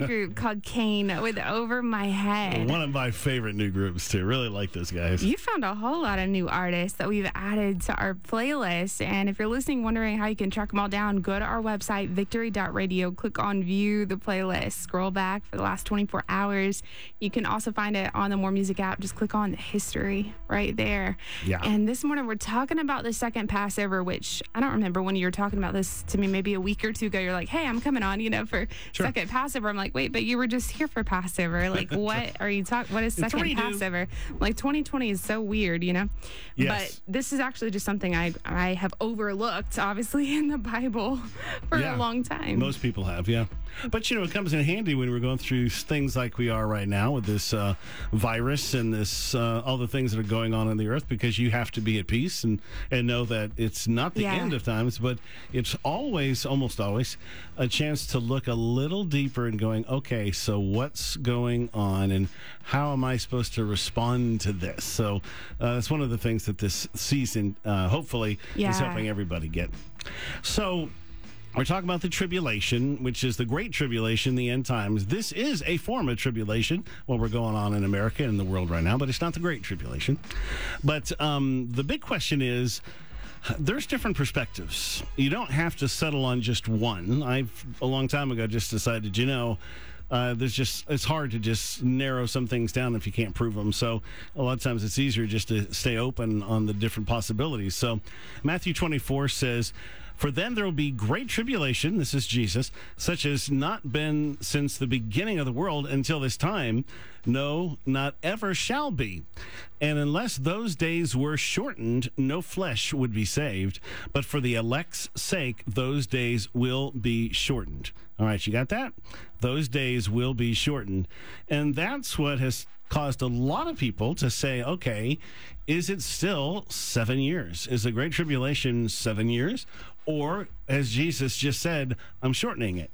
a group called Cain with Over My Head. One of my favorite new groups too. Really like those guys. You found a whole lot of new artists that we've added to our playlist. And if you're listening, wondering how you can track them all down, go to our website, victory.radio, click on view the playlist, scroll back for the last 24 hours. You can also find it on the More Music app. Just click on history right there. Yeah. And this morning we're talking about the second Passover, which I don't remember when you were talking about this to me maybe a week or two ago. You're like, hey, I'm coming on, you know, for Sure. second Passover. I'm like, wait, but you were just here for Passover. Like, what are you talking? What is second. Passover? Like 2020 is so weird, you know. Yes. But this is actually just something I I have overlooked, obviously, in the Bible for Yeah. a long time. Most people have, yeah. But you know, it comes in handy when we're going through things like we are right now with this uh, virus and this uh, all the things that are going on in the earth, because you have to be at peace and and know that it's not the Yeah. end of times, but it's always, almost always, a chance to look a little deeper and going, okay, so what's going on and how am I supposed to respond to this? So uh, that's one of the things that this season, uh, hopefully, is helping everybody get. So. We're talking about the tribulation, which is the great tribulation, the end times. This is a form of tribulation, what we're going on in America and the world right now, but it's not the great tribulation. But um, the big question is there's different perspectives. You don't have to settle on just one. I've, a long time ago, just decided, you know, uh, there's just it's hard to just narrow some things down if you can't prove them. So a lot of times it's easier just to stay open on the different possibilities. So Matthew 24 says, "For then there will be great tribulation." This is Jesus, such as not been since the beginning of the world until this time. No, not ever shall be. And unless those days were shortened, no flesh would be saved. But for the elect's sake, those days will be shortened. All right, you got that? Those days will be shortened. And that's what has caused a lot of people to say, okay, is it still seven years? Is the Great Tribulation seven years? Or, as Jesus just said, I'm shortening it.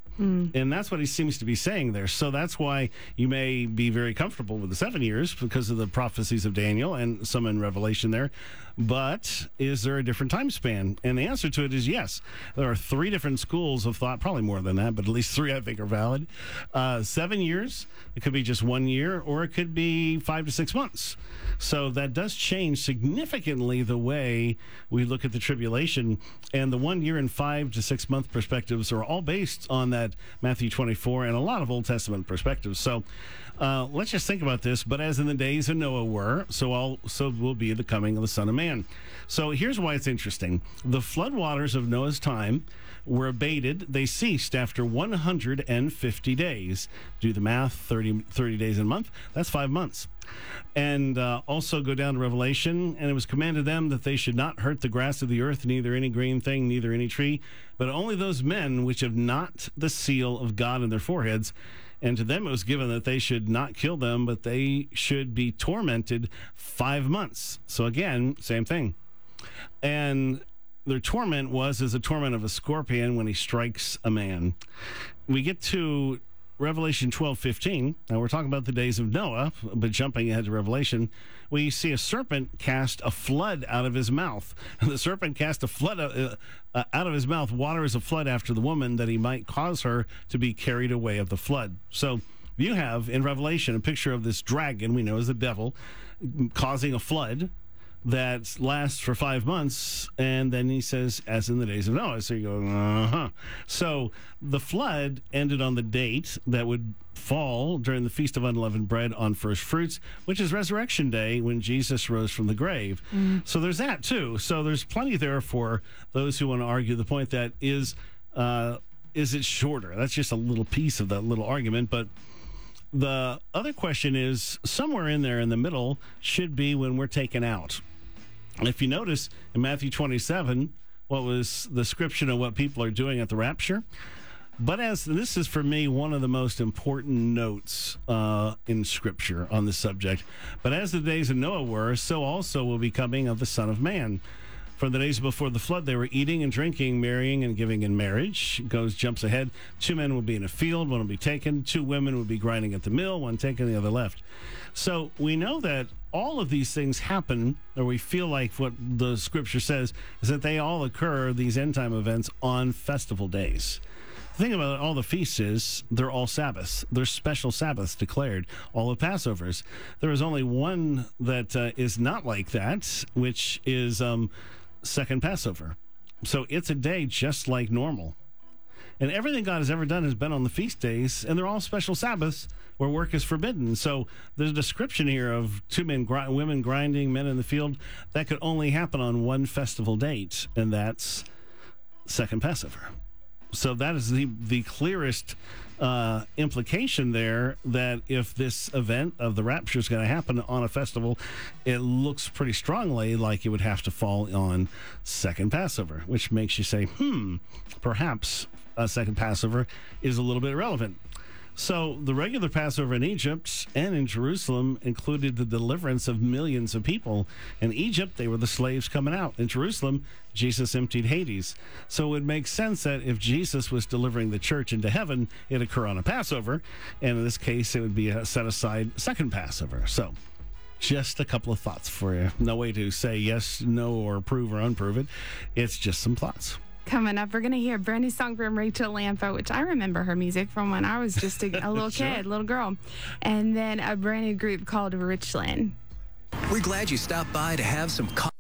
And that's what he seems to be saying there. So that's why you may be very comfortable with the seven years because of the prophecies of Daniel and some in Revelation there. But is there a different time span? And the answer to it is yes. There are three different schools of thought, probably more than that, but at least three I think are valid. Uh, seven years, it could be just one year, or it could be five to six months. So that does change significantly the way we look at the tribulation. And the one year and five to six month perspectives are all based on that Matthew 24 and a lot of Old Testament perspectives. So uh, let's just think about this. But as in the days of Noah were, so also will be the coming of the Son of Man. So here's why it's interesting the floodwaters of Noah's time were abated. They ceased after 150 days. Do the math 30, 30 days in a month. That's five months. And uh, also go down to Revelation, and it was commanded them that they should not hurt the grass of the earth, neither any green thing, neither any tree, but only those men which have not the seal of God in their foreheads. And to them it was given that they should not kill them, but they should be tormented five months. So again, same thing. And their torment was as the torment of a scorpion when he strikes a man. We get to Revelation 12 15. Now we're talking about the days of Noah, but jumping ahead to Revelation, we see a serpent cast a flood out of his mouth. The serpent cast a flood uh, uh, out of his mouth, water as a flood after the woman, that he might cause her to be carried away of the flood. So you have in Revelation a picture of this dragon we know as the devil causing a flood that lasts for five months, and then he says, "As in the days of Noah." So you go, "Uh huh." So the flood ended on the date that would fall during the feast of unleavened bread on first fruits, which is Resurrection Day when Jesus rose from the grave. So there's that too. So there's plenty there for those who want to argue the point that is. Uh, is it shorter? That's just a little piece of that little argument, but the other question is somewhere in there in the middle should be when we're taken out. If you notice in Matthew 27, what was the description of what people are doing at the rapture? But as this is for me one of the most important notes uh, in Scripture on the subject. But as the days of Noah were, so also will be coming of the Son of Man. For the days before the flood, they were eating and drinking, marrying and giving in marriage. Goes jumps ahead. Two men will be in a field, one will be taken. Two women will be grinding at the mill, one taken, the other left. So we know that all of these things happen, or we feel like what the scripture says is that they all occur, these end time events, on festival days The thing about all the feasts is they're all Sabbaths. They're special Sabbaths declared, all of Passovers. There is only one that uh, is not like that, which is um, Second Passover. So it's a day just like normal. And everything God has ever done has been on the feast days, and they're all special Sabbaths where work is forbidden. So there's a description here of two men, gr- women grinding, men in the field. That could only happen on one festival date, and that's second Passover. So that is the the clearest uh, implication there that if this event of the rapture is going to happen on a festival, it looks pretty strongly like it would have to fall on second Passover, which makes you say, hmm, perhaps a second Passover is a little bit irrelevant. So the regular Passover in Egypt and in Jerusalem included the deliverance of millions of people. In Egypt, they were the slaves coming out. In Jerusalem, Jesus emptied Hades. So it would make sense that if Jesus was delivering the church into heaven, it'd occur on a Passover. And in this case, it would be a set aside second Passover. So just a couple of thoughts for you. No way to say yes, no, or approve or unprove it. It's just some thoughts. Coming up, we're going to hear a brand new song from Rachael Lampa, which I remember her music from when I was just a, a little Sure. kid, little girl. And then a brand new group called Richland. We're glad you stopped by to have some. Co-